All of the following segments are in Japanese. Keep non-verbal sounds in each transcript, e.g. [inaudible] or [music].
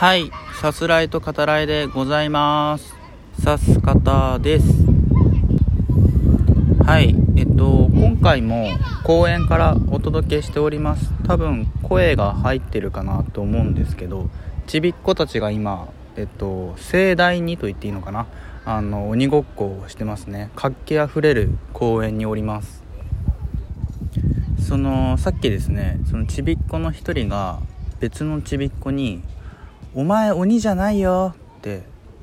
はい、さすらいと語らいでございます。さす方です。はい、えっと、今回も公園からお届けしております。多分声が入ってるかなと思うんですけど、ちびっ子たちが今、えっと、盛大にと言っていいのかな、あの、鬼ごっこをしてますね。活気あふれる公園におります。そのさっきですねそのちびっ子の一人が別のちびっ子に「お前鬼じゃないよ」って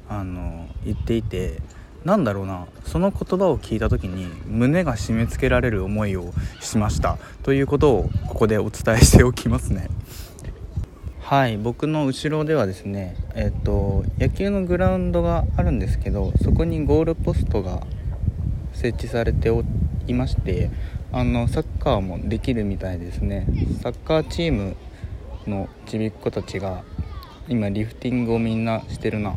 あの言っていてなんだろうな。その言葉を聞いた時に胸が締め付けられる思いをしました。ということをここでお伝えしておきますね。はい僕の後ろではですねえっと野球のグラウンドがあるんですけどそこにゴールポストが設置されていましてあのサッカーもできるみたいですね。サッカーチームのちびっ子たちが今リフティングをみんなしてるな。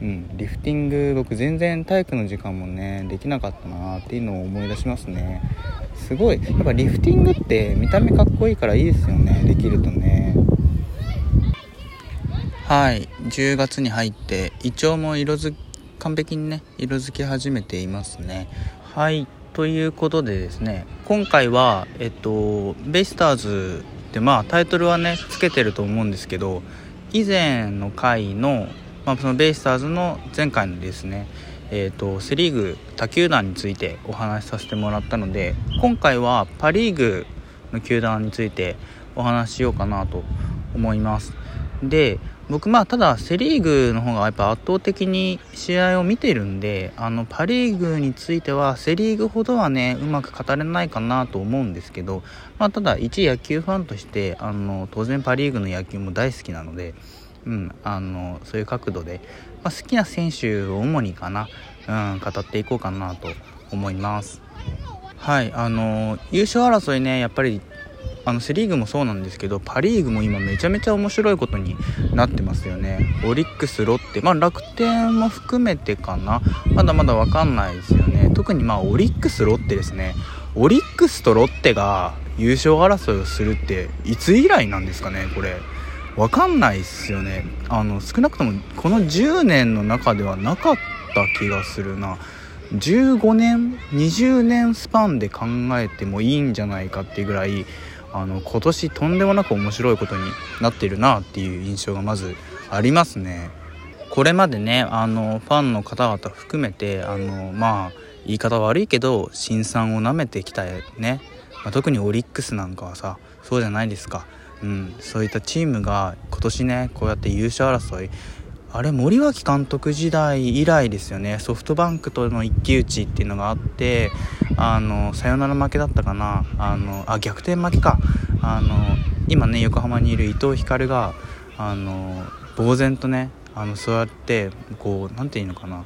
うんリフティング僕全然体育の時間もねできなかったなっていうのを思い出しますね。すごい。やっぱリフティングって見た目かっこいいからいいですよね。できるとね。はい。10月に入ってイチョウも色づ完璧にね色づき始めていますね。はい。ということでですね今回はえっとベイスターズでまあタイトルはねつけてると思うんですけど以前の回の,、まあそのベイスターズの前回のですねえっとセ・リーグ他球団についてお話しさせてもらったので今回はパ・リーグの球団についてお話ししようかなと思います。で僕まあただセ・リーグの方がやっぱ圧倒的に試合を見てるんであのパ・リーグについてはセ・リーグほどはねうまく語れないかなと思うんですけど、まあ、ただ一野球ファンとしてあの当然パ・リーグの野球も大好きなので、うん、あのそういう角度で、まあ、好きな選手を主にかな、うん、語っていこうかなと思います。はいあの優勝争いねやっぱりあのセ・リーグもそうなんですけどパ・リーグも今めちゃめちゃ面白いことになってますよね。オリックスロッテ。まあ楽天も含めてかな。まだまだ分かんないですよね。特にまあオリックスロッテですね。オリックスとロッテが優勝争いをするっていつ以来なんですかねこれ。分かんないですよね。あの少なくともこの10年の中ではなかった気がするな。15年20年スパンで考えてもいいんじゃないかっていうぐらいあの今年とんでもなく面白いことになってるなっていう印象がまずありますね。これまでねあのファンの方々含めてあのまあ言い方悪いけど辛酸をなめてきたね、まあ、特にオリックスなんかはさそうじゃないですか、うん、そういったチームが今年ねこうやって優勝争いあれ森脇監督時代以来ですよね。ソフトバンクとの一騎打ちっていうのがあってあのサヨナラ負けだったかな。あのあ逆転負けか。あの今ね横浜にいる伊藤光があの呆然とねあのそうやってこう何て言うのかな。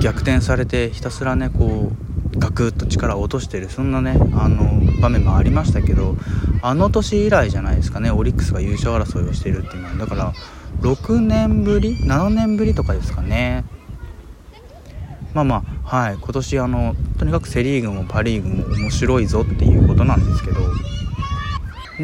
逆転されてひたすらねこうガクッと力を落としてる。そんなねあの場面もありましたけどあの年以来じゃないですかね。オリックスが優勝争いをしているっていうのは。だから6年ぶり？7年ぶりとかですかね。まあまあはい。今年あのとにかくセ・リーグもパ・リーグも面白いぞっていうことなんですけど。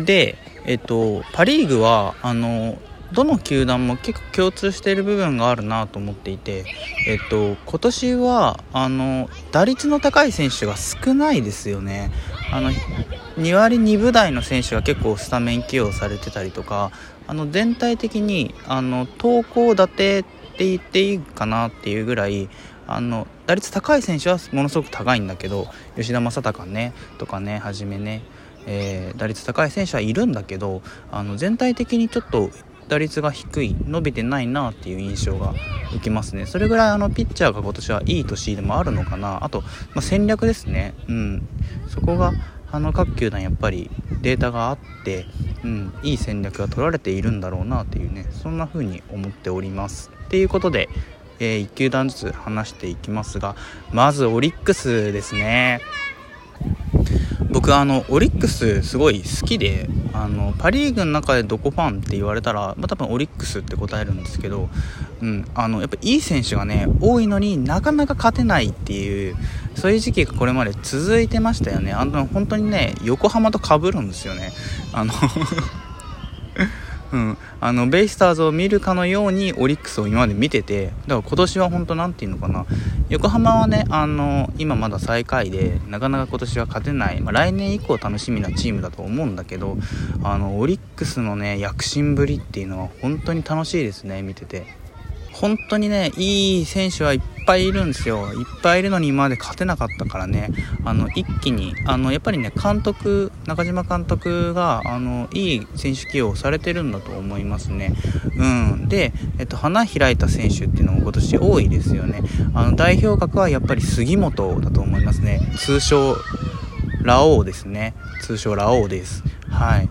でえっとパ・リーグはあのどの球団も結構共通している部分があるなと思っていて、えっと、今年はあの打率の高い選手が少ないですよね。あの2割2分台の選手が結構スタメン起用されてたりとかあの全体的にあの投高打てって言っていいかなっていうぐらいあの打率高い選手はものすごく高いんだけど吉田正尚ねとかねはじめね、えー、打率高い選手はいるんだけどあの全体的にちょっと打率が低い伸びてないなっていう印象が受けますね。それぐらいあのピッチャーが今年はいい年でもあるのかな。あと、まあ、戦略ですね。うん。そこがあの各球団やっぱりデータがあって、うん、いい戦略が取られているんだろうなっていうねそんな風に思っております。ということで、えー、1球団ずつ話していきますがまずオリックスですね。僕あのオリックスすごい好きであのパ・リーグの中でどこファンって言われたら、まあ、多分オリックスって答えるんですけど、うん、あのやっぱいい選手がね多いのになかなか勝てないっていうそういう時期がこれまで続いてましたよね。あの本当にね横浜とかぶるんですよね。あの [laughs] うん、あのベイスターズを見るかのようにオリックスを今まで見ててだから今年は本当なんていうのかな横浜はねあの今まだ最下位でなかなか今年は勝てない、まあ、来年以降楽しみなチームだと思うんだけどあのオリックスのね躍進ぶりっていうのは本当に楽しいですね見てて。本当にね、いい選手はいっぱいいるんですよ。いっぱいいるのに今まで勝てなかったからね、あの、一気に、あの、やっぱりね、監督、中島監督が、あの、いい選手起用されてるんだと思いますね。うん。で、えっと、花開いた選手っていうのも今年多いですよね。あの、代表格はやっぱり杉本だと思いますね。通称、ラオウですね。通称ラオウです。はい。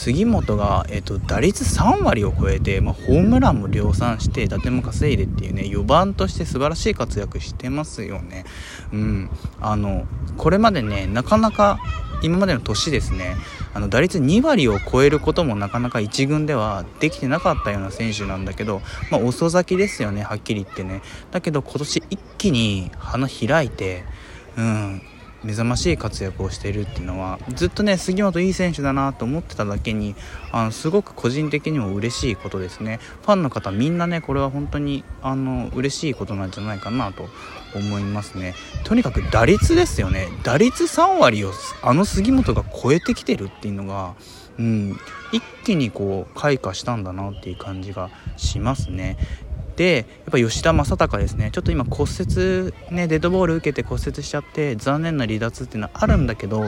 杉本が、えっと、打率3割を超えて、まあ、ホームランも量産して打点も稼いでっていうね4番として素晴らしい活躍してますよね。うん、あのこれまでねなかなか今までの年ですねあの打率2割を超えることもなかなか1軍ではできてなかったような選手なんだけど、まあ、遅咲きですよねはっきり言ってね。だけど今年一気に花開いてうん。目覚ましい活躍をしているっていうのはずっとね杉本いい選手だなと思ってただけにあのすごく個人的にも嬉しいことですね。ファンの方みんなねこれは本当にあの嬉しいことなんじゃないかなと思いますね。とにかく打率ですよね。打率3割をあの杉本が超えてきてるっていうのがうん一気にこう開花したんだなっていう感じがしますね。でやっぱ吉田正尚ですね。ちょっと今骨折ねデッドボール受けて骨折しちゃって残念な離脱っていうのはあるんだけど、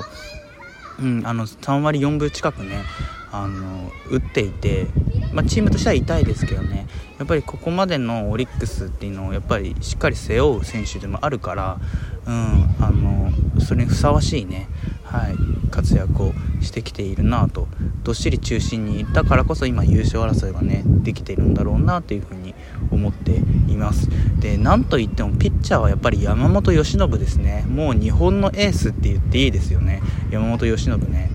うん、あの3割4分近くねあの打っていて、まあ、チームとしては痛いですけどね。やっぱりここまでのオリックスっていうのをやっぱりしっかり背負う選手でもあるから、うん、あのそれにふさわしいねはい、活躍をしてきているなと。どっしり中心にいたからこそ今優勝争いがねできているんだろうなというふうに思っています。でなんといってもピッチャーはやっぱり山本由伸ですね。もう日本のエースって言っていいですよね。山本由伸ね。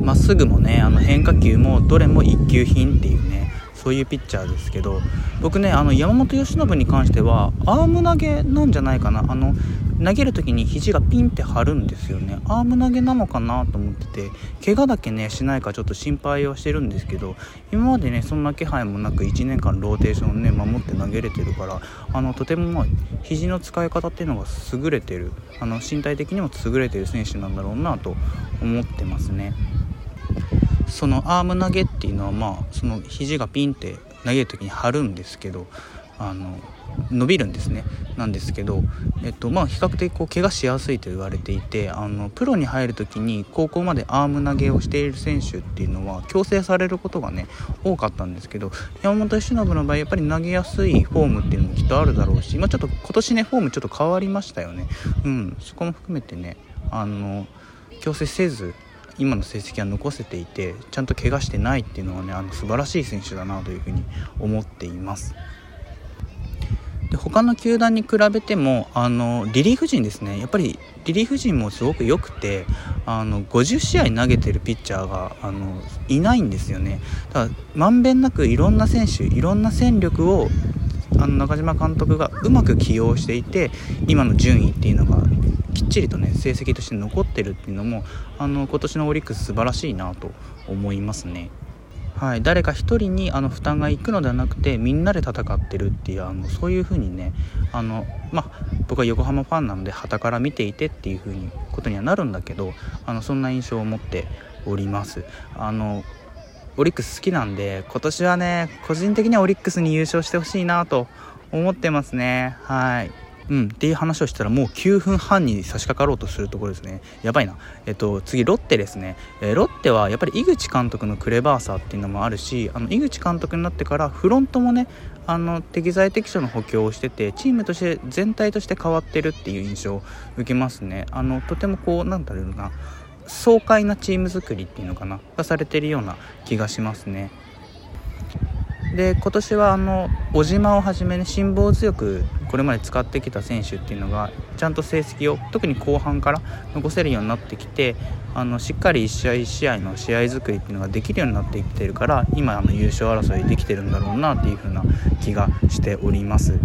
まっすぐもねあの変化球もどれも一級品っていうねそういうピッチャーですけど僕ねあの山本由伸に関してはアーム投げなんじゃないかな。あの投げる時に肘がピンって張るんですよね。アーム投げなのかなと思ってて怪我だけねしないかちょっと心配はしてるんですけど今までねそんな気配もなく1年間ローテーションをね守って投げれてるからあのとてもまあ肘の使い方っていうのが優れてるあの身体的にも優れてる選手なんだろうなと思ってますね。そのアーム投げっていうのはまあその肘がピンって投げる時に張るんですけどあの伸びるんですねなんですけど、えっとまあ、比較的こう怪我しやすいと言われていてあのプロに入る時に高校までアーム投げをしている選手っていうのは強制されることがね多かったんですけど山本由伸の場合やっぱり投げやすいフォームっていうのもきっとあるだろうし、まあ、ちょっと今年ねフォームちょっと変わりましたよね、うん、そこも含めてねあの強制せず今の成績は残せていてちゃんと怪我してないっていうのはねあの素晴らしい選手だなというふうに思っています。で他の球団に比べてもあのリリーフ陣ですねやっぱりリリーフ陣もすごく良くてあの50試合投げてるピッチャーがあのいないんですよねだからまんべんなくいろんな選手いろんな戦力をあの中島監督がうまく起用していて今の順位っていうのがきっちりとね成績として残ってるっていうのもあの今年のオリックス素晴らしいなと思いますね。はい、誰か1人にあの負担がいくのではなくてみんなで戦ってるっていうあのそういう風にねあの、まあ、僕は横浜ファンなので旗から見ていてっていう風にことにはなるんだけどあのそんな印象を持っております。あのオリックス好きなんで今年はね個人的にはオリックスに優勝してほしいなと思ってますね。はい。うん、っていう話をしたらもう9分半に差し掛かろうとするところですね。やばいな。えっと、次、ロッテですね。えー、ロッテはやっぱり井口監督のクレバーさっていうのもあるし、あの井口監督になってからフロントもね、あの適材適所の補強をしててチームとして全体として変わってるっていう印象を受けますね。あのとてもこうなんだろうな爽快なチーム作りっていうのかながされてるような気がしますね。で今年はあの小島をはじめね辛抱強くこれまで使ってきた選手っていうのがちゃんと成績を特に後半から残せるようになってきてあのしっかり1試合1試合の試合作りっていうのができるようになってきてるから今あの優勝争いできてるんだろうなっていう風な気がしております。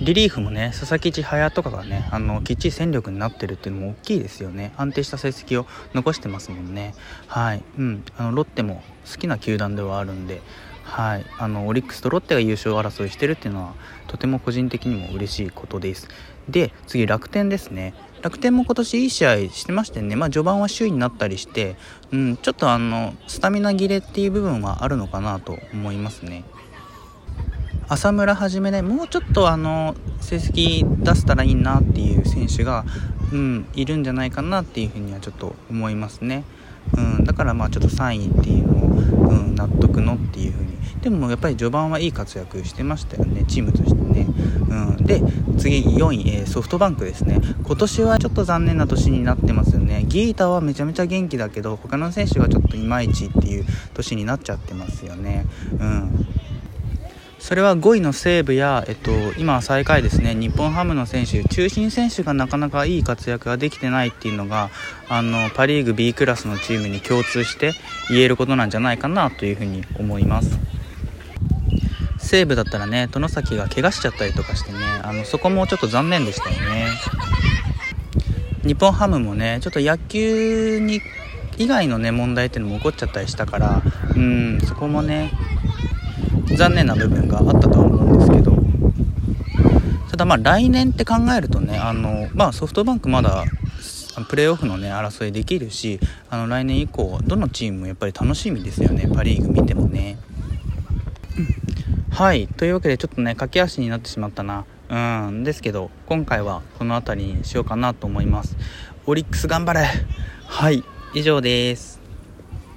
リリーフもね佐々木千早とかがねあのきっちり戦力になってるっていうのも大きいですよね。安定した成績を残してますもんね。はい。うん。あのロッテも好きな球団ではあるんではい、あのオリックスとロッテが優勝争いしてるっていうのはとても個人的にも嬉しいことです。で次楽天ですね。楽天も今年いい試合してましてね、まあ、序盤は首位になったりして、うん、ちょっとあのスタミナ切れっていう部分はあるのかなと思いますね。浅村はじめねもうちょっとあの成績出せたらいいなっていう選手が、うん、いるんじゃないかなっていうふうにはちょっと思いますね、うん、だからまあちょっと3位っていうのを、うん、納得のっていうふうに。でもやっぱり序盤はいい活躍してましたよねチームとしてね、うん、で次4位、えー、ソフトバンクですね。今年はちょっと残念な年になってますよね。ギータはめちゃめちゃ元気だけど他の選手がちょっといまいちっていう年になっちゃってますよね。うん。それは5位の西武や、えっと、今最下位ですね。日本ハムの選手中心選手がなかなかいい活躍ができてないっていうのがあのパ・リーグ B クラスのチームに共通して言えることなんじゃないかなというふうに思います。西武だったらね外崎が怪我しちゃったりとかしてねあのそこもちょっと残念でしたよね。日本ハムもねちょっと野球に以外のね問題っていうのも起こっちゃったりしたからうんそこもね残念な部分があったとは思うんですけどただまあ来年って考えるとねあの、まあ、ソフトバンクまだプレーオフのね争いできるしあの来年以降どのチームもやっぱり楽しみですよねパ・リーグ見てもね。はい。というわけでちょっとね駆け足になってしまったな。うん。ですけど今回はこの辺りにしようかなと思います。オリックス頑張れ。はい。以上です